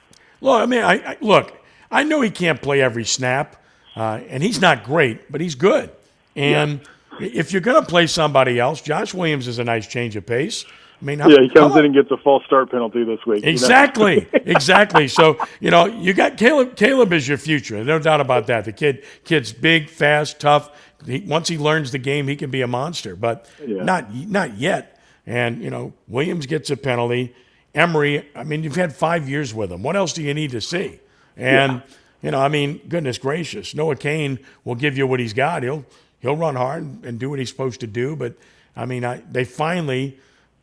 Look, I mean, I, I look. I know he can't play every snap, uh, and he's not great, but he's good. And if you're going to play somebody else, Josh Williams is a nice change of pace. I mean, Yeah, he comes in and gets a false start penalty this week. you know? Exactly, exactly. So you know, you got Kaleb. Kaleb is your future, no doubt about that. The kid, kid's big, fast, tough. He, once he learns the game, he can be a monster. But Yeah. not not yet. And you know, Williams gets a penalty. Emery, I mean, you've had five years with him. What else do you need to see? And you know, I mean, goodness gracious, Noah Cain will give you what he's got. He'll he'll run hard and do what he's supposed to do. But I mean, I, they finally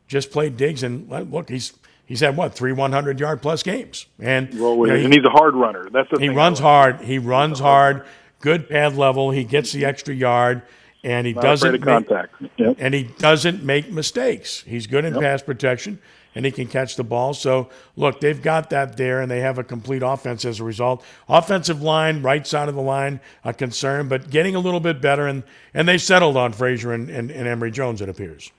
just played Diggs, and look, he's he's had what three 100 yard plus games, and Well, you know, he- and he's a hard runner. That's the he runs hard. He runs hard. Good pad level. He gets the extra yard, and he Not doesn't make. Yep. and he doesn't make mistakes. He's good in Yep. pass protection, and he can catch the ball. So look, they've got that there, and they have a complete offense as a result. Offensive line, right side of the line, a concern, but getting a little bit better, and and they settled on Frazier and, and, and Emery Jones. It appears.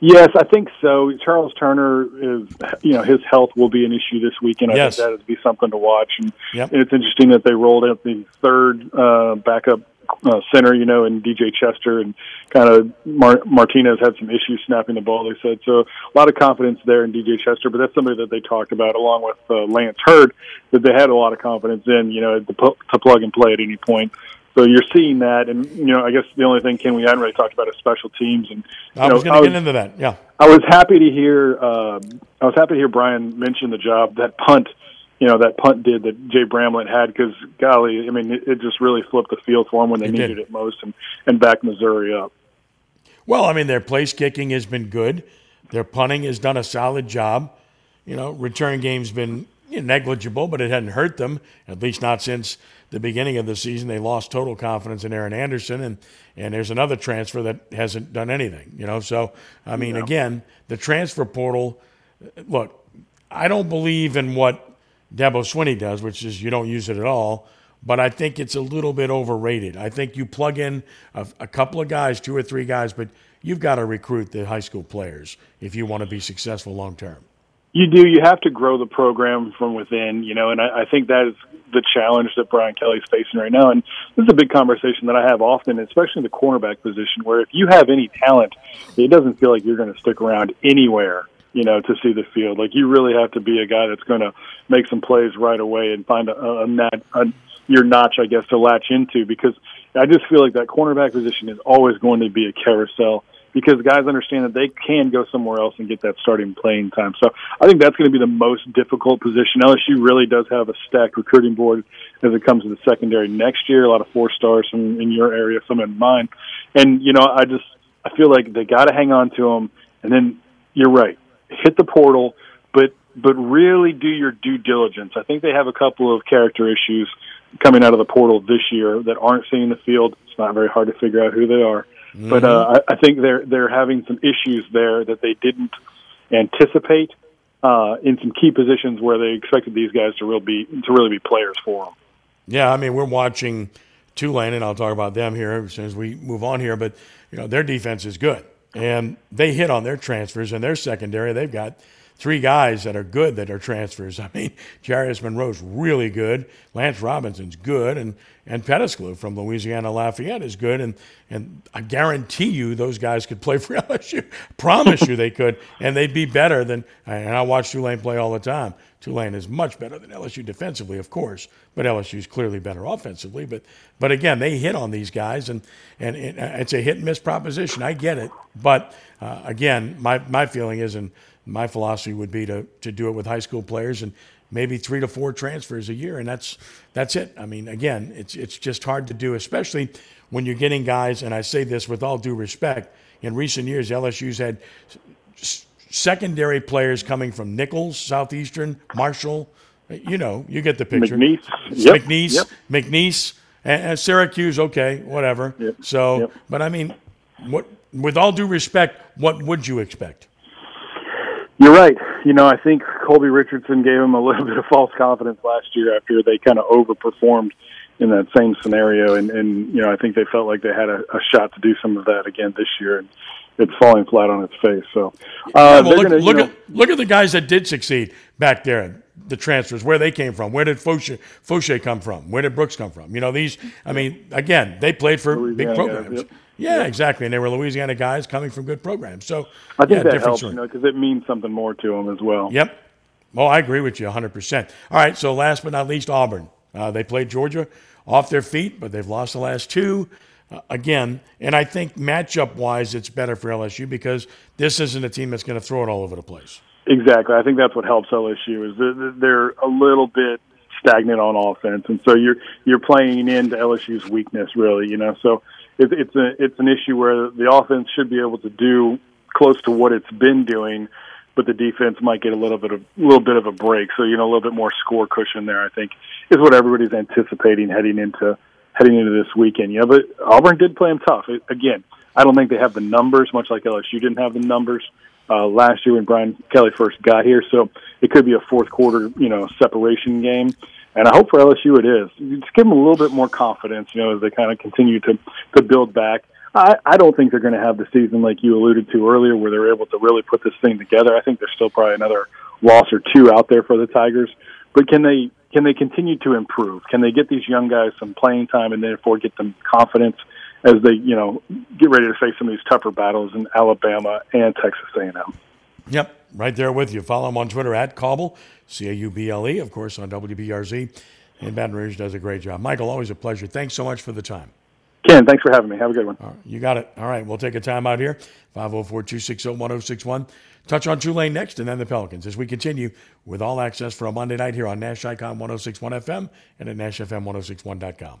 Yes, I think so. Charles Turner is, you know, his health will be an issue this weekend. I Yes. think that would be something to watch. And, Yep. and it's interesting that they rolled out the third uh, backup uh, center, you know, in DJ Chester, and kind of Mar- Martinez had some issues snapping the ball. They said so. A lot of confidence there in DJ Chester, but that's somebody that they talked about along with uh, Lance Heard that they had a lot of confidence in, you know, to, pu- to plug and play at any point. So you're seeing that, and you know, I guess the only thing Ken we hadn't really talked about is special teams, and I know, was going to get into that. Yeah. I was happy to hear. Uh, I was happy to hear Brian mention the job that punt. You know that punt did that Jay Bramlett had because golly, I mean it, it just really flipped the field for them when they It needed did. it most and and backed Missouri up. Well, I mean, their place kicking has been good. Their punting has done a solid job. You know, return game's been you know, negligible, but it hadn't hurt them, at least not since the beginning of the season. They lost total confidence in Aaron Anderson, and, and there's another transfer that hasn't done anything, you know. So, I mean, again, the transfer portal, look, I don't believe in what Dabo Swinney does, which is you don't use it at all. But I think it's a little bit overrated. I think you plug in a, a couple of guys, two or three guys, but you've got to recruit the high school players if you want to be successful long term. You do. You have to grow the program from within, you know, and I, I think that is the challenge that Brian Kelly's facing right now. And this is a big conversation that I have often, especially in the cornerback position, where if you have any talent, it doesn't feel like you're going to stick around anywhere, you know, to see the field. Like you really have to be a guy that's going to make some plays right away and find a, a, a, a your notch, I guess, to latch into because I just feel like that cornerback position is always going to be a carousel because guys understand that they can go somewhere else and get that starting playing time. So I think that's going to be the most difficult position. LSU really does have a stacked recruiting board as it comes to the secondary next year. A lot of four stars in, in your area, some in mine, and you know I just I feel like they got to hang on to them. And then you're right, hit the portal, but but really do your due diligence. I think they have a couple of character issues coming out of the portal this year that aren't seeing the field. It's not very hard to figure out who they are. Mm-hmm. But uh, I, I think they're they're having some issues there that they didn't anticipate uh, in some key positions where they expected these guys to really be to really be players for them. Yeah, I mean we're watching Tulane, and I'll talk about them here as soon as we move on here. But you know their defense is good, and they hit on their transfers and their secondary. They've got three guys that are good that are transfers. I mean, Jarius Monroe's really good. Lance Robinson's good, and and Pettisclew from Louisiana Lafayette is good. And and I guarantee you those guys could play for LSU. Promise you they could, and they'd be better than. And I watch Tulane play all the time. Tulane is much better than LSU defensively, of course, but LSU is clearly better offensively. But but again, they hit on these guys, and and it's a hit and miss proposition. I get it, but uh, again, my my feeling is and my philosophy would be to, to do it with high school players and maybe three to four transfers a year, and that's that's it. I mean, again, it's it's just hard to do, especially when you're getting guys. And I say this with all due respect. In recent years, LSU's had secondary players coming from Nicholls, Southeastern, Marshall. You know, you get the picture. McNeese, yep. McNeese, yep. McNeese, and, and, Syracuse. Okay, whatever. Yep. So, but I mean, what? With all due respect, what would you expect? You're right. You know, I think Colby Richardson gave him a little bit of false confidence last year after they kind of overperformed in that same scenario, and and you know, I think they felt like they had a, a shot to do some of that again this year, and it's falling flat on its face. So, uh, yeah, well, look, gonna, look know, at look at the guys that did succeed back there. The transfers, where they came from, where did Fauché, Fauché come from, where did Brooks come from? You know, these. I mean, again, they played for big programs. Guys, yep. Yeah, Yep. exactly. And they were Louisiana guys coming from good programs. So I think yeah, that different helps, story. you know, because it means something more to them as well. Yep. Well, I agree with you 100%. All right, so last but not least, Auburn. Uh, they played Georgia off their feet, but they've lost the last two. Uh, again, and I think matchup wise, it's better for LSU because this isn't a team that's going to throw it all over the place. Exactly. I think that's what helps LSU is they're a little bit stagnant on offense, and so you're you're playing into LSU's weakness, really. You know, so it, it's a it's an issue where the offense should be able to do close to what it's been doing, but the defense might get a little bit of a little bit of a break. So you know, a little bit more score cushion there. I think is what everybody's anticipating heading into heading into this weekend. Yeah, but Auburn did play them tough. It, again, I don't think they have the numbers, much like LSU didn't have the numbers uh, last year when Brian Kelly first got here. So it could be a fourth quarter, you know, separation game. And I hope for LSU it is. Just give them a little bit more confidence, you know, as they kind of continue to to build back. I, I don't think they're going to have the season like you alluded to earlier, where they're able to really put this thing together. I think there's still probably another loss or two out there for the Tigers. But can they can they continue to improve? Can they get these young guys some playing time and therefore get them confidence as they you know get ready to face some of these tougher battles in Alabama and Texas A&M? Yep, right there with you. Follow him on Twitter at Cauble, C A U B L E, of course, on WBRZ. And Baton Rouge does a great job. Michael, always a pleasure. Thanks so much for the time. Ken, thanks for having me. Have a good one. You got it. All right, we'll take a time out here. 504 260 1061. Touch on Tulane next and then the Pelicans as we continue with all access for a Monday night here on Nash Icon 1061 FM and at NashFM1061.com.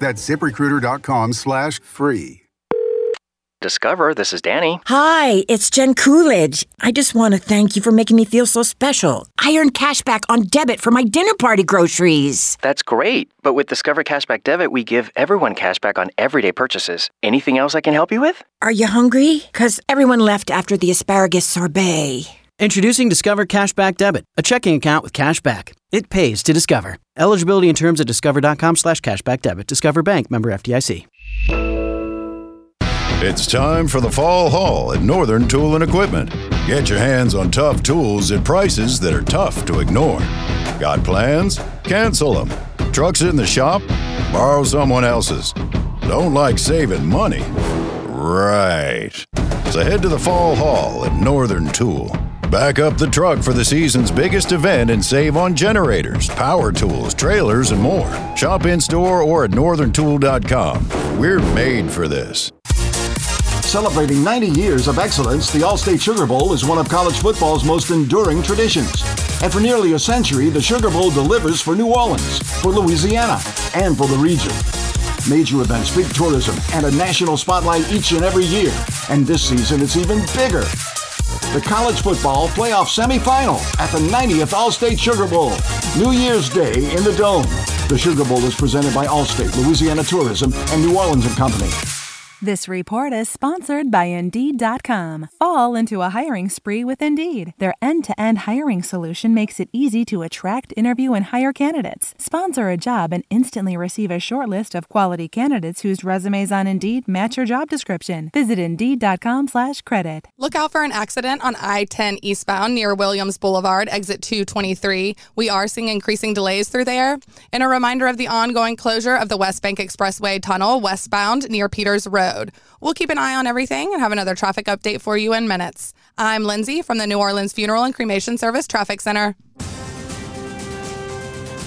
That's ziprecruiter.com slash free. Discover, this is Danny. Hi, it's Jen Coolidge. I just want to thank you for making me feel so special. I earned cash back on debit for my dinner party groceries. That's great. But with Discover Cashback Debit, we give everyone cash back on everyday purchases. Anything else I can help you with? Are you hungry? Because everyone left after the asparagus sorbet. Introducing Discover Cashback Debit, a checking account with cash back. It pays to Discover. Eligibility and terms at discover.com slash cashback debit. Discover Bank, member FDIC. It's time for the fall haul at Northern Tool and Equipment. Get your hands on tough tools at prices that are tough to ignore. Got plans? Cancel them. Trucks in the shop? Borrow someone else's. Don't like saving money? Right. So head to the fall haul at Northern Tool. Back up the truck for the season's biggest event and save on generators, power tools, trailers, and more. Shop in store or at northerntool.com. We're made for this. Celebrating 90 years of excellence, the Allstate Sugar Bowl is one of college football's most enduring traditions. And for nearly a century, the Sugar Bowl delivers for New Orleans, for Louisiana, and for the region. Major events, big tourism, and a national spotlight each and every year. And this season, it's even bigger. The college football playoff semifinal at the 90th Allstate Sugar Bowl, New Year's Day in the Dome. The Sugar Bowl is presented by Allstate, Louisiana Tourism, and New Orleans and Company. This report is sponsored by Indeed.com. Fall into a hiring spree with Indeed. Their end to end hiring solution makes it easy to attract, interview, and hire candidates. Sponsor a job and instantly receive a short list of quality candidates whose resumes on Indeed match your job description. Visit Indeed.com slash credit. Look out for an accident on I 10 eastbound near Williams Boulevard, exit 223. We are seeing increasing delays through there. And a reminder of the ongoing closure of the West Bank Expressway tunnel westbound near Peters Road. We'll keep an eye on everything and have another traffic update for you in minutes. I'm Lindsay from the New Orleans Funeral and Cremation Service Traffic Center.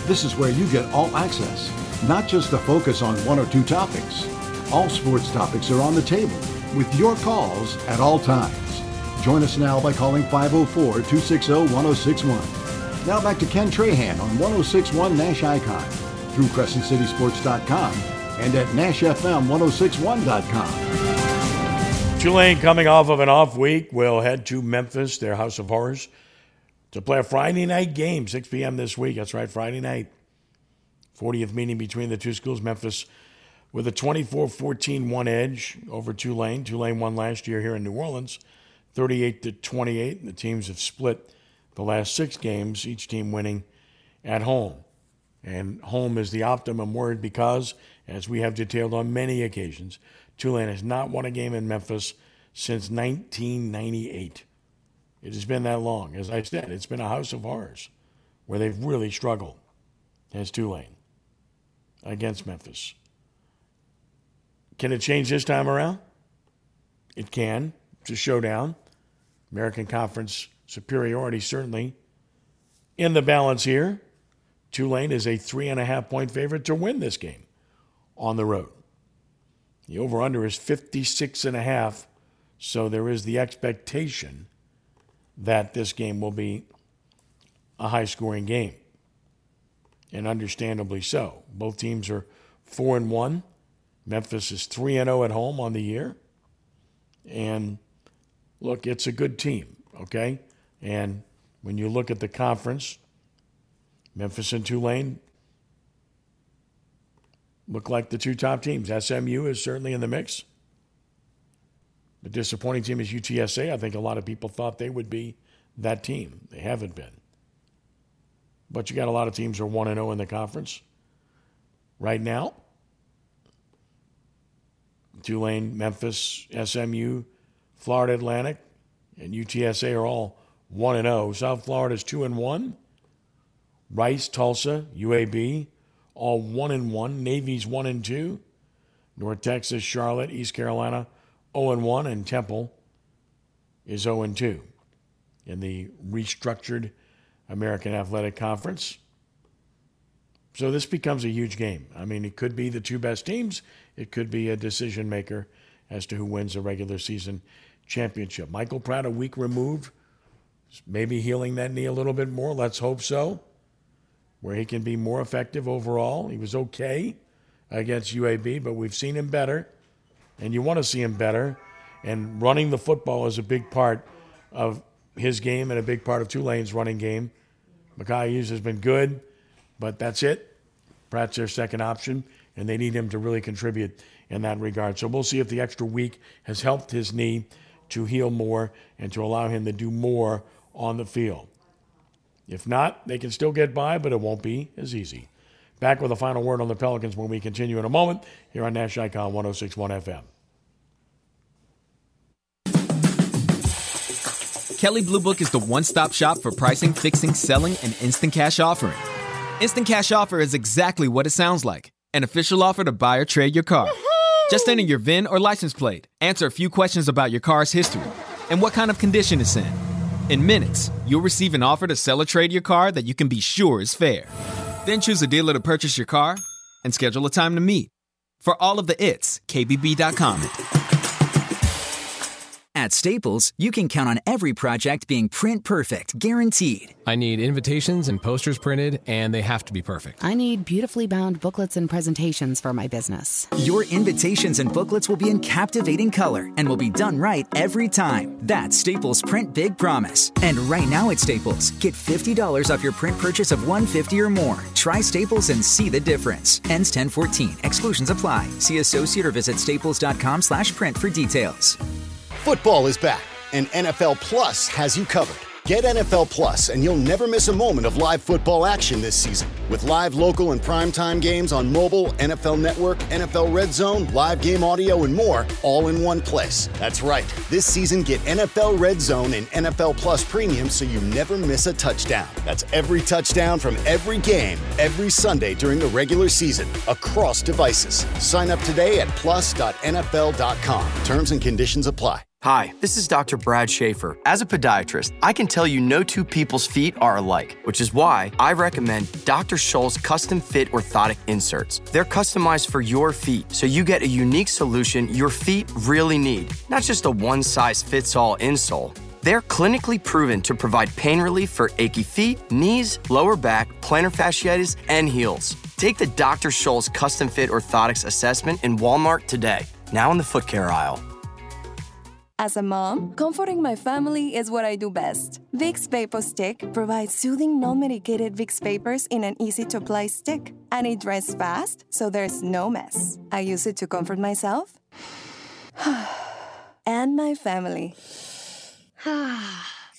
This is where you get all access, not just a focus on one or two topics. All sports topics are on the table with your calls at all times. Join us now by calling 504 260 1061. Now back to Ken Trahan on 1061 Nash Icon through CrescentCitySports.com and at NashFM1061.com. Tulane coming off of an off week will head to Memphis, their House of Horrors, to play a Friday night game, 6 p.m. this week. That's right, Friday night. 40th meeting between the two schools. Memphis with a 24 14 1 edge over Tulane. Tulane won last year here in New Orleans, 38 to 28. The teams have split the last six games, each team winning at home. And home is the optimum word because, as we have detailed on many occasions, Tulane has not won a game in Memphis since 1998. It has been that long. As I said, it's been a house of horrors where they've really struggled as Tulane against Memphis. Can it change this time around? It can. It's a showdown. American Conference superiority certainly in the balance here. Tulane is a three and a half point favorite to win this game on the road. The over under is 56 and a half, so there is the expectation that this game will be a high scoring game. And understandably so. Both teams are 4 and 1. Memphis is 3 and 0 at home on the year. And look, it's a good team, okay? And when you look at the conference, Memphis and Tulane look like the two top teams. SMU is certainly in the mix. The disappointing team is UTSA. I think a lot of people thought they would be that team. They haven't been. But you got a lot of teams who are 1 0 in the conference right now. Tulane, Memphis, SMU, Florida Atlantic, and UTSA are all 1 0. South Florida is 2 1. Rice, Tulsa, UAB, all 1 and 1. Navy's 1 and 2. North Texas, Charlotte, East Carolina, 0 and 1. And Temple is 0 and 2 in the restructured American Athletic Conference. So this becomes a huge game. I mean, it could be the two best teams, it could be a decision maker as to who wins the regular season championship. Michael Pratt, a week removed, maybe healing that knee a little bit more. Let's hope so where he can be more effective overall. He was okay against UAB, but we've seen him better, and you want to see him better And running the football is a big part of his game and a big part of Tulane's running game. Makhi Hughes has been good, but that's it. Pratt's their second option, and they need him to really contribute in that regard. So we'll see if the extra week has helped his knee to heal more and to allow him to do more on the field. If not, they can still get by, but it won't be as easy. Back with a final word on the Pelicans when we continue in a moment here on Nash Icon 1061 FM. Kelley Blue Book is the one stop shop for pricing, fixing, selling, and instant cash offering. Instant Cash Offer is exactly what it sounds like an official offer to buy or trade your car. Just enter your VIN or license plate, answer a few questions about your car's history, and what kind of condition it's in. In minutes, you'll receive an offer to sell or trade your car that you can be sure is fair. Then choose a dealer to purchase your car and schedule a time to meet. For all of the its, KBB.com. At Staples, you can count on every project being print perfect, guaranteed. I need invitations and posters printed, and they have to be perfect. I need beautifully bound booklets and presentations for my business. Your invitations and booklets will be in captivating color and will be done right every time. That's Staples Print Big Promise. And right now at Staples, get $50 off your print purchase of 150 or more. Try Staples and see the difference. Ends 1014. Exclusions apply. See associate or visit staples.com slash print for details. Football is back, and NFL Plus has you covered. Get NFL Plus, and you'll never miss a moment of live football action this season. With live local and primetime games on mobile, NFL Network, NFL Red Zone, live game audio, and more, all in one place. That's right. This season, get NFL Red Zone and NFL Plus Premium so you never miss a touchdown. That's every touchdown from every game, every Sunday during the regular season, across devices. Sign up today at plus.nfl.com. Terms and conditions apply. Hi, this is Dr. Brad Schaefer. As a podiatrist, I can tell you no two people's feet are alike, which is why I recommend Dr. Scholl's custom fit orthotic inserts. They're customized for your feet, so you get a unique solution your feet really need, not just a one size fits all insole. They're clinically proven to provide pain relief for achy feet, knees, lower back, plantar fasciitis, and heels. Take the Dr. Scholl's custom fit orthotics assessment in Walmart today, now in the foot care aisle. As a mom, comforting my family is what I do best. Vicks Vapor Stick provides soothing, non-medicated Vicks vapors in an easy-to-apply stick, and it dries fast, so there's no mess. I use it to comfort myself and my family.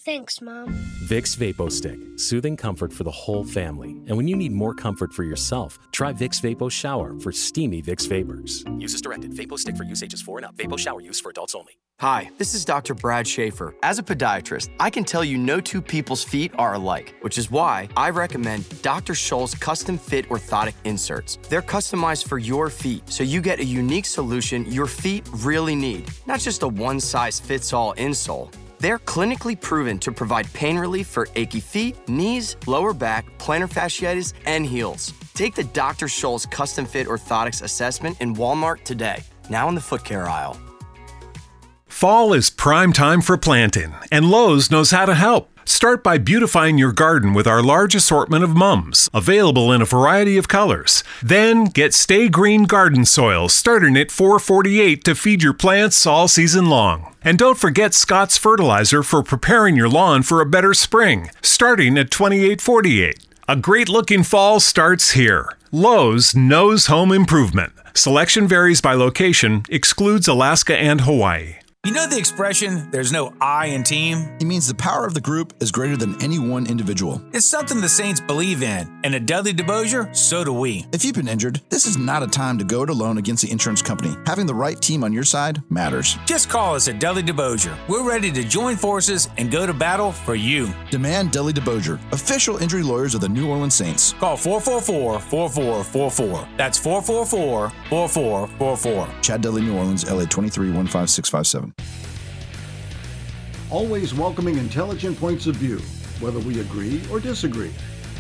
Thanks, Mom. Vicks Vapo Stick, soothing comfort for the whole family. And when you need more comfort for yourself, try Vicks Vapo Shower for steamy Vicks vapors. Use as directed. Vapo Stick for use ages 4 and up. Vapo Shower use for adults only. Hi, this is Dr. Brad Schaefer. As a podiatrist, I can tell you no two people's feet are alike, which is why I recommend Dr. Scholl's custom fit orthotic inserts. They're customized for your feet, so you get a unique solution your feet really need, not just a one size fits all insole. They're clinically proven to provide pain relief for achy feet, knees, lower back, plantar fasciitis, and heels. Take the Dr. Scholl's custom fit orthotics assessment in Walmart today, now in the foot care aisle. Fall is prime time for planting, and Lowe's knows how to help. Start by beautifying your garden with our large assortment of mums, available in a variety of colors. Then get Stay Green Garden Soil, starting at 448 to feed your plants all season long. And don't forget Scott's fertilizer for preparing your lawn for a better spring, starting at 2848. A great looking fall starts here. Lowe's knows home improvement. Selection varies by location, excludes Alaska and Hawaii. You know the expression, there's no I in team? It means the power of the group is greater than any one individual. It's something the Saints believe in, and at Dudley DeBosier, so do we. If you've been injured, this is not a time to go it alone against the insurance company. Having the right team on your side matters. Just call us at Dudley DeBosier. We're ready to join forces and go to battle for you. Demand Dudley DeBosier, official injury lawyers of the New Orleans Saints. Call 444 4444. That's 444 4444. Chad Dudley, New Orleans, LA 23 15657. Always welcoming intelligent points of view, whether we agree or disagree.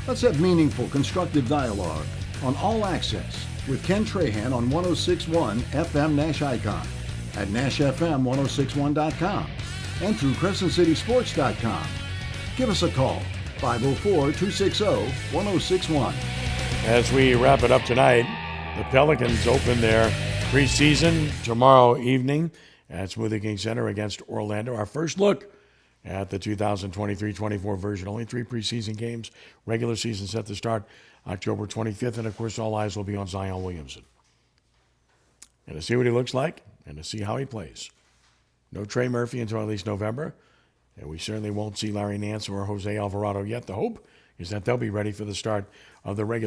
Let's have meaningful, constructive dialogue on All Access with Ken Trahan on 1061 FM Nash Icon, at NashFM1061.com, and through CrescentCitySports.com. Give us a call, 504 260 1061. As we wrap it up tonight, the Pelicans open their preseason tomorrow evening at Smoothie King Center against Orlando. Our first look at the 2023-24 version. Only three preseason games. Regular season set to start October 25th, and of course, all eyes will be on Zion Williamson. And to see what he looks like, and to see how he plays. No Trey Murphy until at least November, and we certainly won't see Larry Nance or Jose Alvarado yet. The hope is that they'll be ready for the start of the regular.